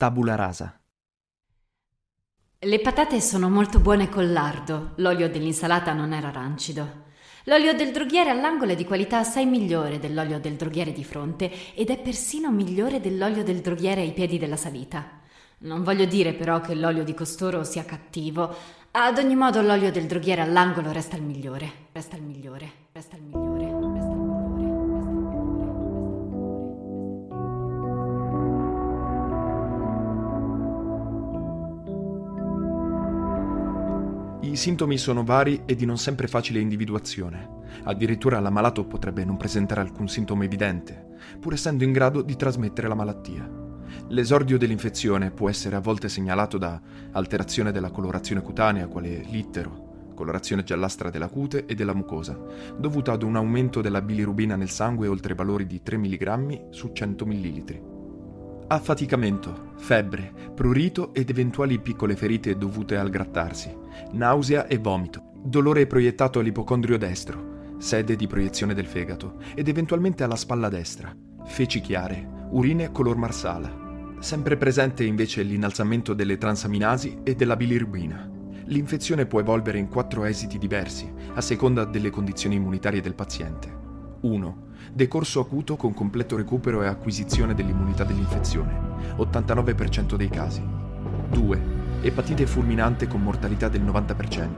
Tabula rasa. Le patate sono molto buone col lardo, l'olio dell'insalata non era rancido. L'olio del droghiere all'angolo è di qualità assai migliore dell'olio del droghiere di fronte ed è persino migliore dell'olio del droghiere ai piedi della salita. Non voglio dire però che l'olio di costoro sia cattivo. Ad ogni modo l'olio del droghiere all'angolo resta il migliore, resta il migliore, resta il migliore. I sintomi sono vari e di non sempre facile individuazione. Addirittura l'ammalato potrebbe non presentare alcun sintomo evidente, pur essendo in grado di trasmettere la malattia. L'esordio dell'infezione può essere a volte segnalato da alterazione della colorazione cutanea, quale l'ittero, colorazione giallastra della cute e della mucosa, dovuta ad un aumento della bilirubina nel sangue oltre i valori di 3 mg su 100 ml. Affaticamento, febbre, prurito ed eventuali piccole ferite dovute al grattarsi, nausea e vomito, dolore proiettato all'ipocondrio destro, sede di proiezione del fegato ed eventualmente alla spalla destra, feci chiare, urine color marsala. Sempre presente invece l'innalzamento delle transaminasi e della bilirubina. L'infezione può evolvere in quattro esiti diversi, a seconda delle condizioni immunitarie del paziente. 1 decorso acuto con completo recupero e acquisizione dell'immunità dell'infezione, 89% dei casi. 2. Epatite fulminante con mortalità del 90%.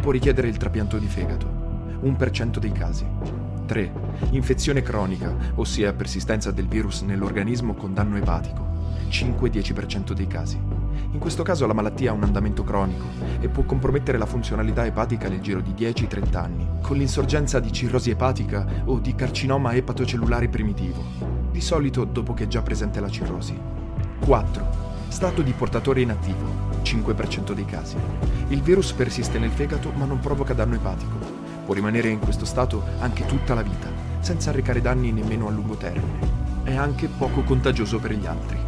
Può richiedere il trapianto di fegato, 1% dei casi. 3. Infezione cronica, ossia persistenza del virus nell'organismo con danno epatico, 5-10% dei casi. In questo caso la malattia ha un andamento cronico e può compromettere la funzionalità epatica nel giro di 10-30 anni, con l'insorgenza di cirrosi epatica o di carcinoma epatocellulare primitivo, di solito dopo che è già presente la cirrosi. 4. Stato di portatore inattivo, 5% dei casi. Il virus persiste nel fegato ma non provoca danno epatico. Può rimanere in questo stato anche tutta la vita, senza arrecare danni nemmeno a lungo termine. È anche poco contagioso per gli altri.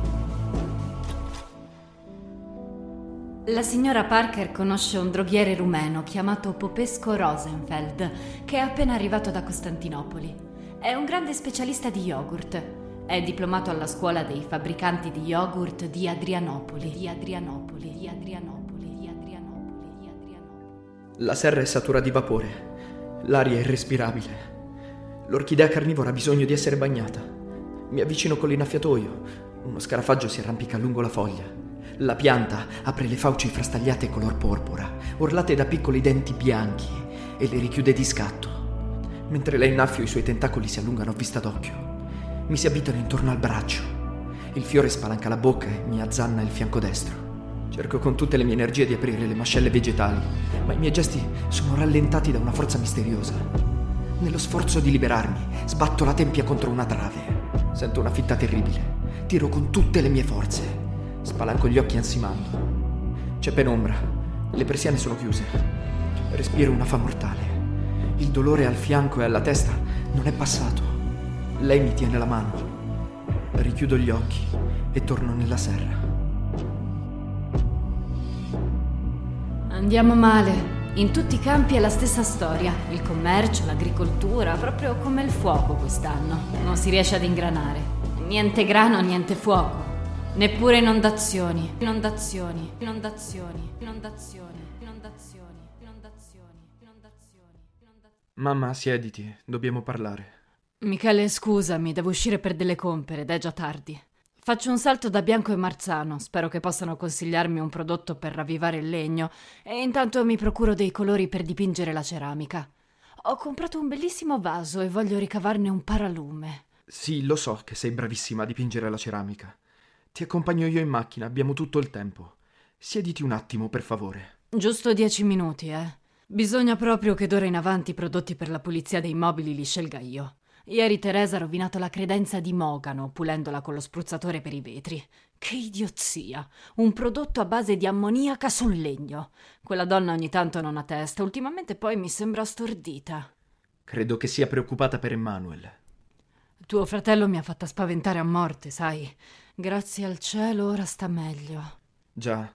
La signora Parker conosce un droghiere rumeno chiamato Popesco Rosenfeld, che è appena arrivato da Costantinopoli. È un grande specialista di yogurt. È diplomato alla scuola dei fabbricanti di yogurt di Adrianopoli, di Adrianopoli, di Adrianopoli, di Adrianopoli, di Adrianopoli. La serra è satura di vapore. L'aria è irrespirabile. L'orchidea carnivora ha bisogno di essere bagnata. Mi avvicino con l'inaffiatoio. Uno scarafaggio si arrampica lungo la foglia. La pianta apre le fauci frastagliate color porpora, orlate da piccoli denti bianchi, e le richiude di scatto. Mentre la innaffio i suoi tentacoli si allungano a vista d'occhio. Mi si abitano intorno al braccio. Il fiore spalanca la bocca e mi azzanna il fianco destro. Cerco con tutte le mie energie di aprire le mascelle vegetali, ma i miei gesti sono rallentati da una forza misteriosa. Nello sforzo di liberarmi, sbatto la tempia contro una trave. Sento una fitta terribile. Tiro con tutte le mie forze. Spalanco gli occhi ansimando. C'è penombra. Le persiane sono chiuse. Respiro una fa mortale. Il dolore al fianco e alla testa non è passato. Lei mi tiene la mano. Richiudo gli occhi e torno nella serra. Andiamo male. In tutti i campi è la stessa storia. Il commercio, l'agricoltura, proprio come il fuoco quest'anno. Non si riesce ad ingranare. Niente grano, niente fuoco. Neppure inondazioni, inondazioni, inondazioni, inondazioni, inondazioni, inondazioni, inondazioni, inondazioni. Mamma, siediti, dobbiamo parlare. Michele, scusami, devo uscire per delle compere ed è già tardi. Faccio un salto da Bianco e Marzano, spero che possano consigliarmi un prodotto per ravvivare il legno e intanto mi procuro dei colori per dipingere la ceramica. Ho comprato un bellissimo vaso e voglio ricavarne un paralume. Sì, lo so che sei bravissima a dipingere la ceramica. Ti accompagno io in macchina, abbiamo tutto il tempo. Siediti un attimo, per favore. Giusto dieci minuti, eh. Bisogna proprio che d'ora in avanti i prodotti per la pulizia dei mobili li scelga io. Ieri Teresa ha rovinato la credenza di Mogano pulendola con lo spruzzatore per i vetri. Che idiozia! Un prodotto a base di ammoniaca sul legno. Quella donna ogni tanto non ha testa, ultimamente poi mi sembra stordita. Credo che sia preoccupata per Emanuel. Tuo fratello mi ha fatta spaventare a morte, sai. Grazie al cielo ora sta meglio. Già,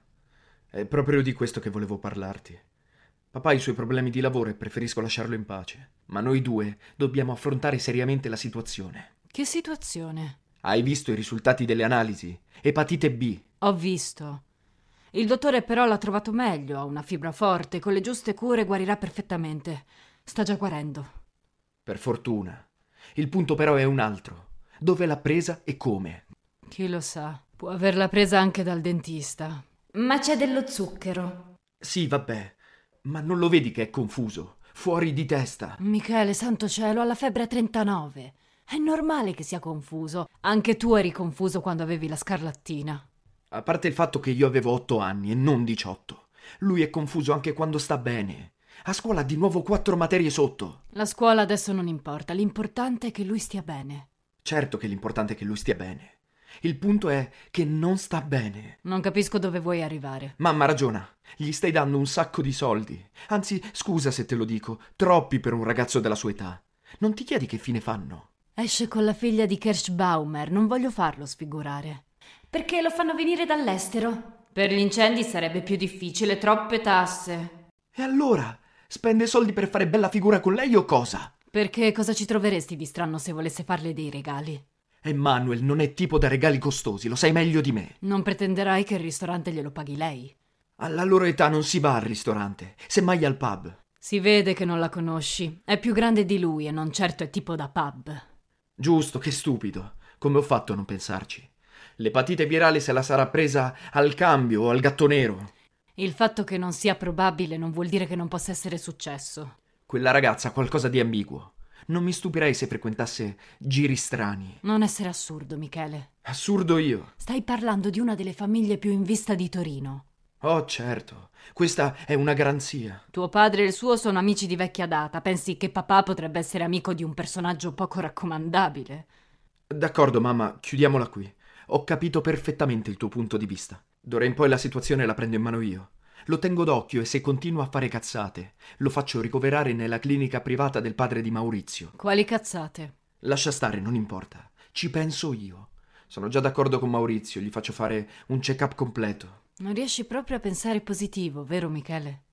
è proprio di questo che volevo parlarti. Papà ha i suoi problemi di lavoro e preferisco lasciarlo in pace. Ma noi due dobbiamo affrontare seriamente la situazione. Che situazione? Hai visto i risultati delle analisi? Epatite B. Ho visto. Il dottore però l'ha trovato meglio, ha una fibra forte, con le giuste cure guarirà perfettamente. Sta già guarendo. Per fortuna. Il punto però è un altro. Dove l'ha presa e come? Chi lo sa. Può averla presa anche dal dentista. Ma c'è dello zucchero. Sì, vabbè. Ma non lo vedi che è confuso? Fuori di testa. Michele, santo cielo, ha la febbre a 39. È normale che sia confuso. Anche tu eri confuso quando avevi la scarlattina. A parte il fatto che io avevo otto anni e non diciotto. Lui è confuso anche quando sta bene. A scuola ha di nuovo quattro materie sotto. La scuola adesso non importa, l'importante è che lui stia bene. Certo che l'importante è che lui stia bene. Il punto è che non sta bene. Non capisco dove vuoi arrivare. Mamma ragiona. Gli stai dando un sacco di soldi. Anzi, scusa se te lo dico, troppi per un ragazzo della sua età. Non ti chiedi che fine fanno? Esce con la figlia di Kirschbaumer, non voglio farlo sfigurare. Perché lo fanno venire dall'estero? Per gli incendi sarebbe più difficile, troppe tasse. E allora? Spende soldi per fare bella figura con lei o cosa? Perché cosa ci troveresti di strano se volesse farle dei regali? Emmanuel non è tipo da regali costosi, lo sai meglio di me. Non pretenderai che il ristorante glielo paghi lei? Alla loro età non si va al ristorante, semmai al pub. Si vede che non la conosci. È più grande di lui e non certo è tipo da pub. Giusto, che stupido. Come ho fatto a non pensarci? L'epatite virale se la sarà presa al cambio o al gatto nero. Il fatto che non sia probabile non vuol dire che non possa essere successo. Quella ragazza ha qualcosa di ambiguo. Non mi stupirei se frequentasse giri strani. Non essere assurdo, Michele. Assurdo io. Stai parlando di una delle famiglie più in vista di Torino. Oh, certo. Questa è una garanzia. Tuo padre e il suo sono amici di vecchia data. Pensi che papà potrebbe essere amico di un personaggio poco raccomandabile? D'accordo, mamma, chiudiamola qui. Ho capito perfettamente il tuo punto di vista. D'ora in poi la situazione la prendo in mano io. Lo tengo d'occhio e se continua a fare cazzate, lo faccio ricoverare nella clinica privata del padre di Maurizio. Quali cazzate? Lascia stare, non importa. Ci penso io. Sono già d'accordo con Maurizio, gli faccio fare un check-up completo. Non riesci proprio a pensare positivo, vero Michele?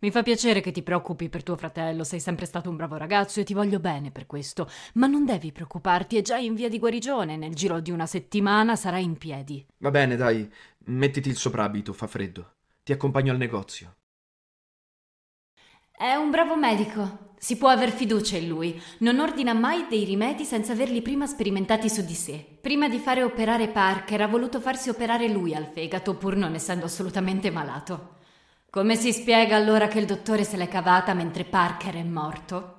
Mi fa piacere che ti preoccupi per tuo fratello, sei sempre stato un bravo ragazzo e ti voglio bene per questo, ma non devi preoccuparti, è già in via di guarigione, nel giro di una settimana sarai in piedi. Va bene, dai, mettiti il soprabito, fa freddo. Ti accompagno al negozio. È un bravo medico. Si può aver fiducia in lui. Non ordina mai dei rimedi senza averli prima sperimentati su di sé. Prima di fare operare Parker ha voluto farsi operare lui al fegato, pur non essendo assolutamente malato. Come si spiega allora che il dottore se l'è cavata mentre Parker è morto?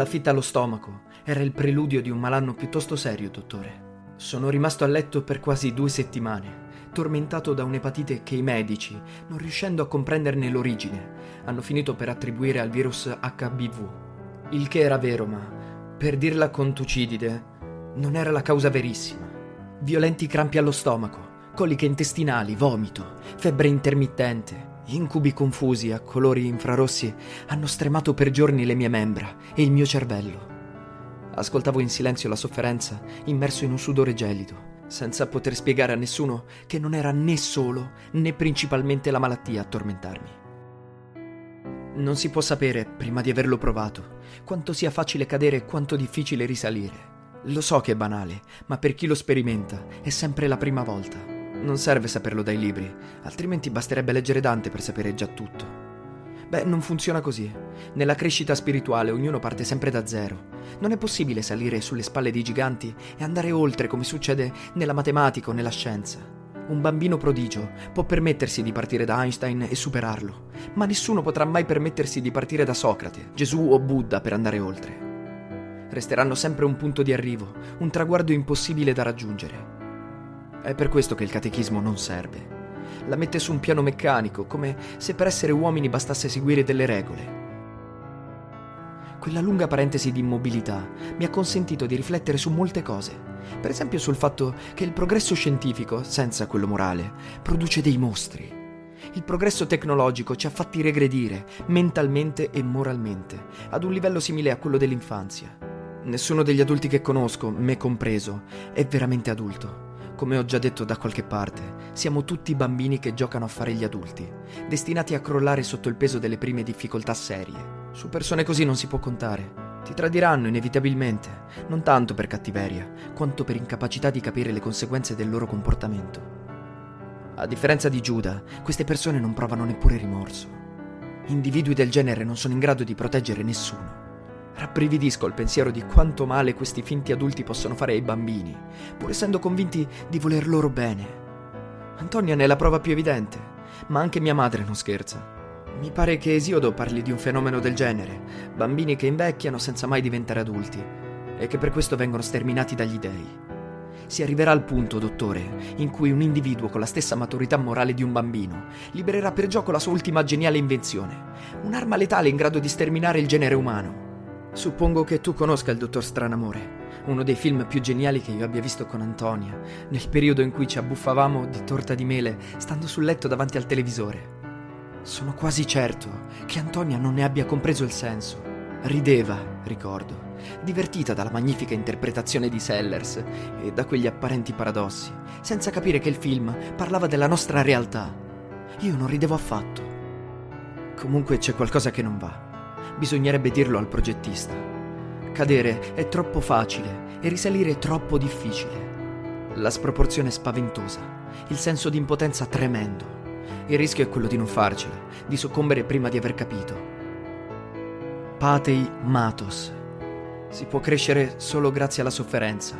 La fitta allo stomaco era il preludio di un malanno piuttosto serio, dottore. Sono rimasto a letto per quasi due settimane tormentato da un'epatite che i medici, non riuscendo a comprenderne l'origine, hanno finito per attribuire al virus HBV. Il che era vero, ma, per dirla con Tucidide, non era la causa verissima. Violenti crampi allo stomaco, coliche intestinali, vomito, febbre intermittente, incubi confusi a colori infrarossi hanno stremato per giorni le mie membra e il mio cervello. Ascoltavo in silenzio la sofferenza, immerso in un sudore gelido senza poter spiegare a nessuno che non era né solo né principalmente la malattia a tormentarmi. Non si può sapere, prima di averlo provato, quanto sia facile cadere e quanto difficile risalire. Lo so che è banale, ma per chi lo sperimenta è sempre la prima volta. Non serve saperlo dai libri, altrimenti basterebbe leggere Dante per sapere già tutto. Beh, non funziona così. Nella crescita spirituale ognuno parte sempre da zero. Non è possibile salire sulle spalle dei giganti e andare oltre come succede nella matematica o nella scienza. Un bambino prodigio può permettersi di partire da Einstein e superarlo, ma nessuno potrà mai permettersi di partire da Socrate, Gesù o Buddha per andare oltre. Resteranno sempre un punto di arrivo, un traguardo impossibile da raggiungere. È per questo che il catechismo non serve la mette su un piano meccanico, come se per essere uomini bastasse seguire delle regole. Quella lunga parentesi di immobilità mi ha consentito di riflettere su molte cose, per esempio sul fatto che il progresso scientifico, senza quello morale, produce dei mostri. Il progresso tecnologico ci ha fatti regredire, mentalmente e moralmente, ad un livello simile a quello dell'infanzia. Nessuno degli adulti che conosco, me compreso, è veramente adulto. Come ho già detto da qualche parte, siamo tutti bambini che giocano a fare gli adulti, destinati a crollare sotto il peso delle prime difficoltà serie. Su persone così non si può contare. Ti tradiranno inevitabilmente, non tanto per cattiveria, quanto per incapacità di capire le conseguenze del loro comportamento. A differenza di Giuda, queste persone non provano neppure rimorso. Individui del genere non sono in grado di proteggere nessuno. Rabbrividisco al pensiero di quanto male questi finti adulti possono fare ai bambini, pur essendo convinti di voler loro bene. Antonia ne è la prova più evidente, ma anche mia madre non scherza. Mi pare che Esiodo parli di un fenomeno del genere, bambini che invecchiano senza mai diventare adulti, e che per questo vengono sterminati dagli dei. Si arriverà al punto, dottore, in cui un individuo con la stessa maturità morale di un bambino libererà per gioco la sua ultima geniale invenzione, un'arma letale in grado di sterminare il genere umano. Suppongo che tu conosca il dottor Stranamore, uno dei film più geniali che io abbia visto con Antonia, nel periodo in cui ci abbuffavamo di torta di mele stando sul letto davanti al televisore. Sono quasi certo che Antonia non ne abbia compreso il senso. Rideva, ricordo, divertita dalla magnifica interpretazione di Sellers e da quegli apparenti paradossi, senza capire che il film parlava della nostra realtà. Io non ridevo affatto. Comunque c'è qualcosa che non va. Bisognerebbe dirlo al progettista. Cadere è troppo facile e risalire è troppo difficile. La sproporzione è spaventosa, il senso di impotenza tremendo. Il rischio è quello di non farcela, di soccombere prima di aver capito. Patei matos, si può crescere solo grazie alla sofferenza,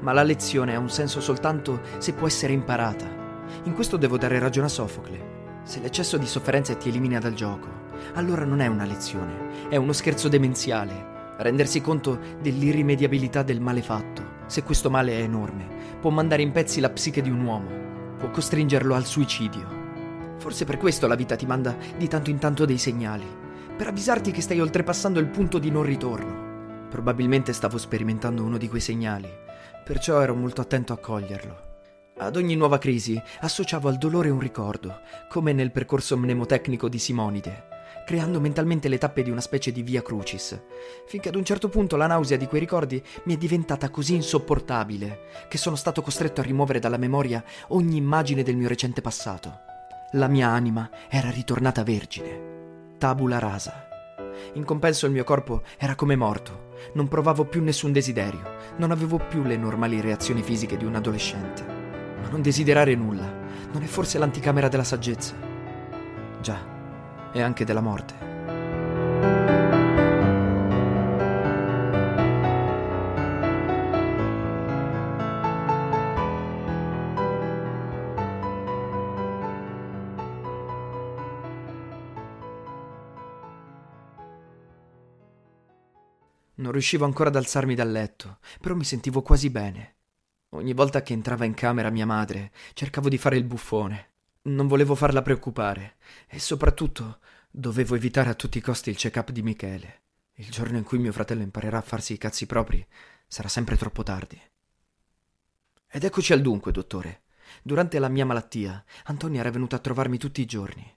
ma la lezione ha un senso soltanto se può essere imparata. In questo devo dare ragione a Sofocle. Se l'eccesso di sofferenza ti elimina dal gioco, allora non è una lezione, è uno scherzo demenziale. Rendersi conto dell'irrimediabilità del male fatto, se questo male è enorme, può mandare in pezzi la psiche di un uomo, può costringerlo al suicidio. Forse per questo la vita ti manda di tanto in tanto dei segnali, per avvisarti che stai oltrepassando il punto di non ritorno. Probabilmente stavo sperimentando uno di quei segnali, perciò ero molto attento a coglierlo. Ad ogni nuova crisi associavo al dolore un ricordo, come nel percorso mnemotecnico di Simonide, creando mentalmente le tappe di una specie di via crucis, finché ad un certo punto la nausea di quei ricordi mi è diventata così insopportabile che sono stato costretto a rimuovere dalla memoria ogni immagine del mio recente passato. La mia anima era ritornata vergine, tabula rasa. In compenso il mio corpo era come morto, non provavo più nessun desiderio, non avevo più le normali reazioni fisiche di un adolescente. Ma non desiderare nulla non è forse l'anticamera della saggezza? Già, e anche della morte. Non riuscivo ancora ad alzarmi dal letto, però mi sentivo quasi bene. Ogni volta che entrava in camera mia madre, cercavo di fare il buffone. Non volevo farla preoccupare e soprattutto dovevo evitare a tutti i costi il check-up di Michele. Il giorno in cui mio fratello imparerà a farsi i cazzi propri sarà sempre troppo tardi. Ed eccoci al dunque, dottore. Durante la mia malattia, Antonia era venuta a trovarmi tutti i giorni.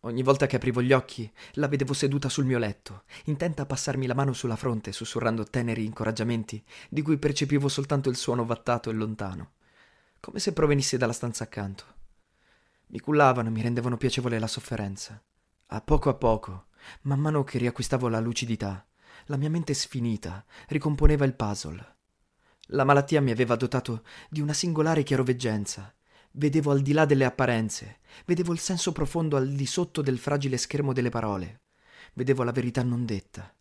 Ogni volta che aprivo gli occhi, la vedevo seduta sul mio letto, intenta a passarmi la mano sulla fronte, sussurrando teneri incoraggiamenti, di cui percepivo soltanto il suono vattato e lontano, come se provenisse dalla stanza accanto. Mi cullavano e mi rendevano piacevole la sofferenza. A poco a poco, man mano che riacquistavo la lucidità, la mia mente sfinita ricomponeva il puzzle. La malattia mi aveva dotato di una singolare chiaroveggenza Vedevo al di là delle apparenze, vedevo il senso profondo al di sotto del fragile schermo delle parole, vedevo la verità non detta.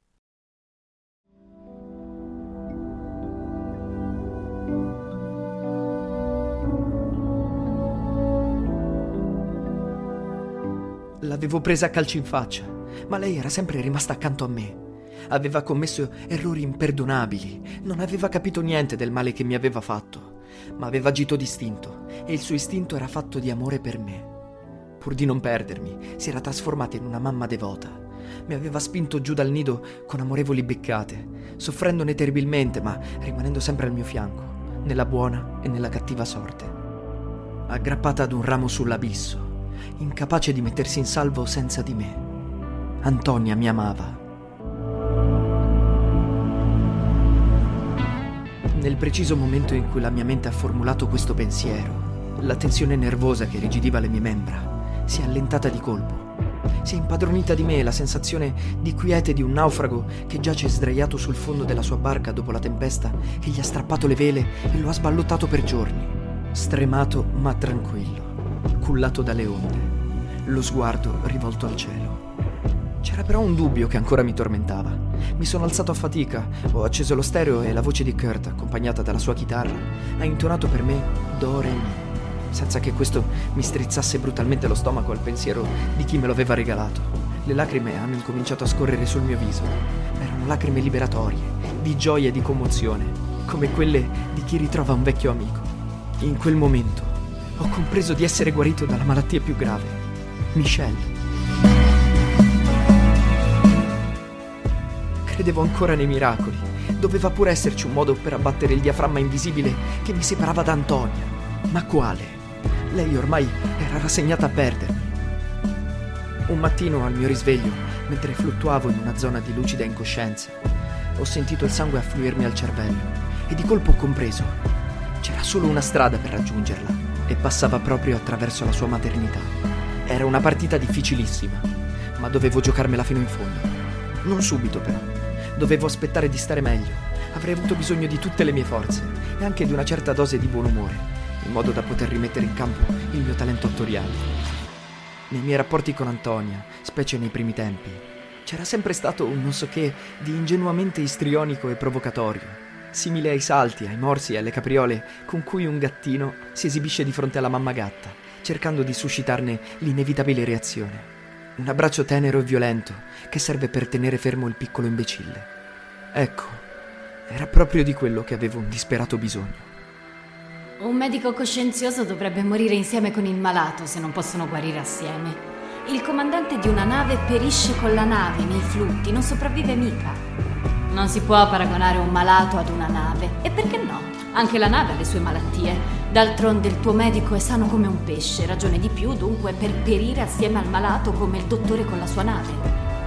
L'avevo presa a calci in faccia, ma lei era sempre rimasta accanto a me. Aveva commesso errori imperdonabili, non aveva capito niente del male che mi aveva fatto ma aveva agito distinto e il suo istinto era fatto di amore per me. Pur di non perdermi, si era trasformata in una mamma devota. Mi aveva spinto giù dal nido con amorevoli beccate, soffrendone terribilmente, ma rimanendo sempre al mio fianco, nella buona e nella cattiva sorte. Aggrappata ad un ramo sull'abisso, incapace di mettersi in salvo senza di me. Antonia mi amava Nel preciso momento in cui la mia mente ha formulato questo pensiero, la tensione nervosa che rigidiva le mie membra si è allentata di colpo. Si è impadronita di me la sensazione di quiete di un naufrago che giace sdraiato sul fondo della sua barca dopo la tempesta che gli ha strappato le vele e lo ha sballottato per giorni. Stremato ma tranquillo, cullato dalle onde, lo sguardo rivolto al cielo. C'era però un dubbio che ancora mi tormentava. Mi sono alzato a fatica, ho acceso lo stereo e la voce di Kurt, accompagnata dalla sua chitarra, ha intonato per me Do Re Mi, senza che questo mi strizzasse brutalmente lo stomaco al pensiero di chi me lo aveva regalato. Le lacrime hanno incominciato a scorrere sul mio viso. Erano lacrime liberatorie, di gioia e di commozione, come quelle di chi ritrova un vecchio amico. In quel momento ho compreso di essere guarito dalla malattia più grave, Michelle. Credevo ancora nei miracoli. Doveva pure esserci un modo per abbattere il diaframma invisibile che mi separava da Antonia. Ma quale? Lei ormai era rassegnata a perdermi. Un mattino al mio risveglio, mentre fluttuavo in una zona di lucida incoscienza, ho sentito il sangue affluirmi al cervello e di colpo ho compreso. C'era solo una strada per raggiungerla e passava proprio attraverso la sua maternità. Era una partita difficilissima, ma dovevo giocarmela fino in fondo. Non subito però. Dovevo aspettare di stare meglio. Avrei avuto bisogno di tutte le mie forze e anche di una certa dose di buon umore, in modo da poter rimettere in campo il mio talento attoriale. Nei miei rapporti con Antonia, specie nei primi tempi, c'era sempre stato un non so che di ingenuamente istrionico e provocatorio, simile ai salti, ai morsi e alle capriole con cui un gattino si esibisce di fronte alla mamma gatta, cercando di suscitarne l'inevitabile reazione. Un abbraccio tenero e violento che serve per tenere fermo il piccolo imbecille. Ecco, era proprio di quello che avevo un disperato bisogno. Un medico coscienzioso dovrebbe morire insieme con il malato se non possono guarire assieme. Il comandante di una nave perisce con la nave nei flutti, non sopravvive mica. Non si può paragonare un malato ad una nave. E perché no? Anche la nave ha le sue malattie. D'altronde il tuo medico è sano come un pesce, ragione di più dunque per perire assieme al malato come il dottore con la sua nave.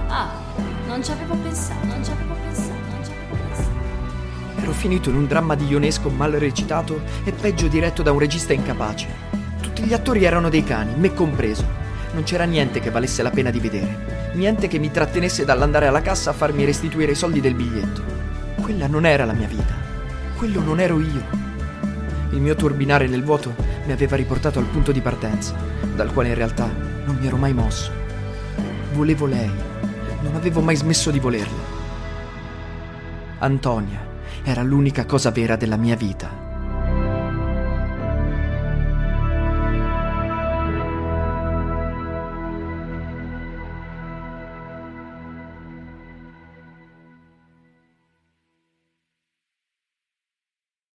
Ah, non ci avevo pensato, non ci avevo pensato, non ci avevo pensato. Ero finito in un dramma di ionesco mal recitato e peggio diretto da un regista incapace. Tutti gli attori erano dei cani, me compreso. Non c'era niente che valesse la pena di vedere, niente che mi trattenesse dall'andare alla cassa a farmi restituire i soldi del biglietto. Quella non era la mia vita, quello non ero io. Il mio turbinare nel vuoto mi aveva riportato al punto di partenza, dal quale in realtà non mi ero mai mosso. Volevo lei, non avevo mai smesso di volerla. Antonia era l'unica cosa vera della mia vita.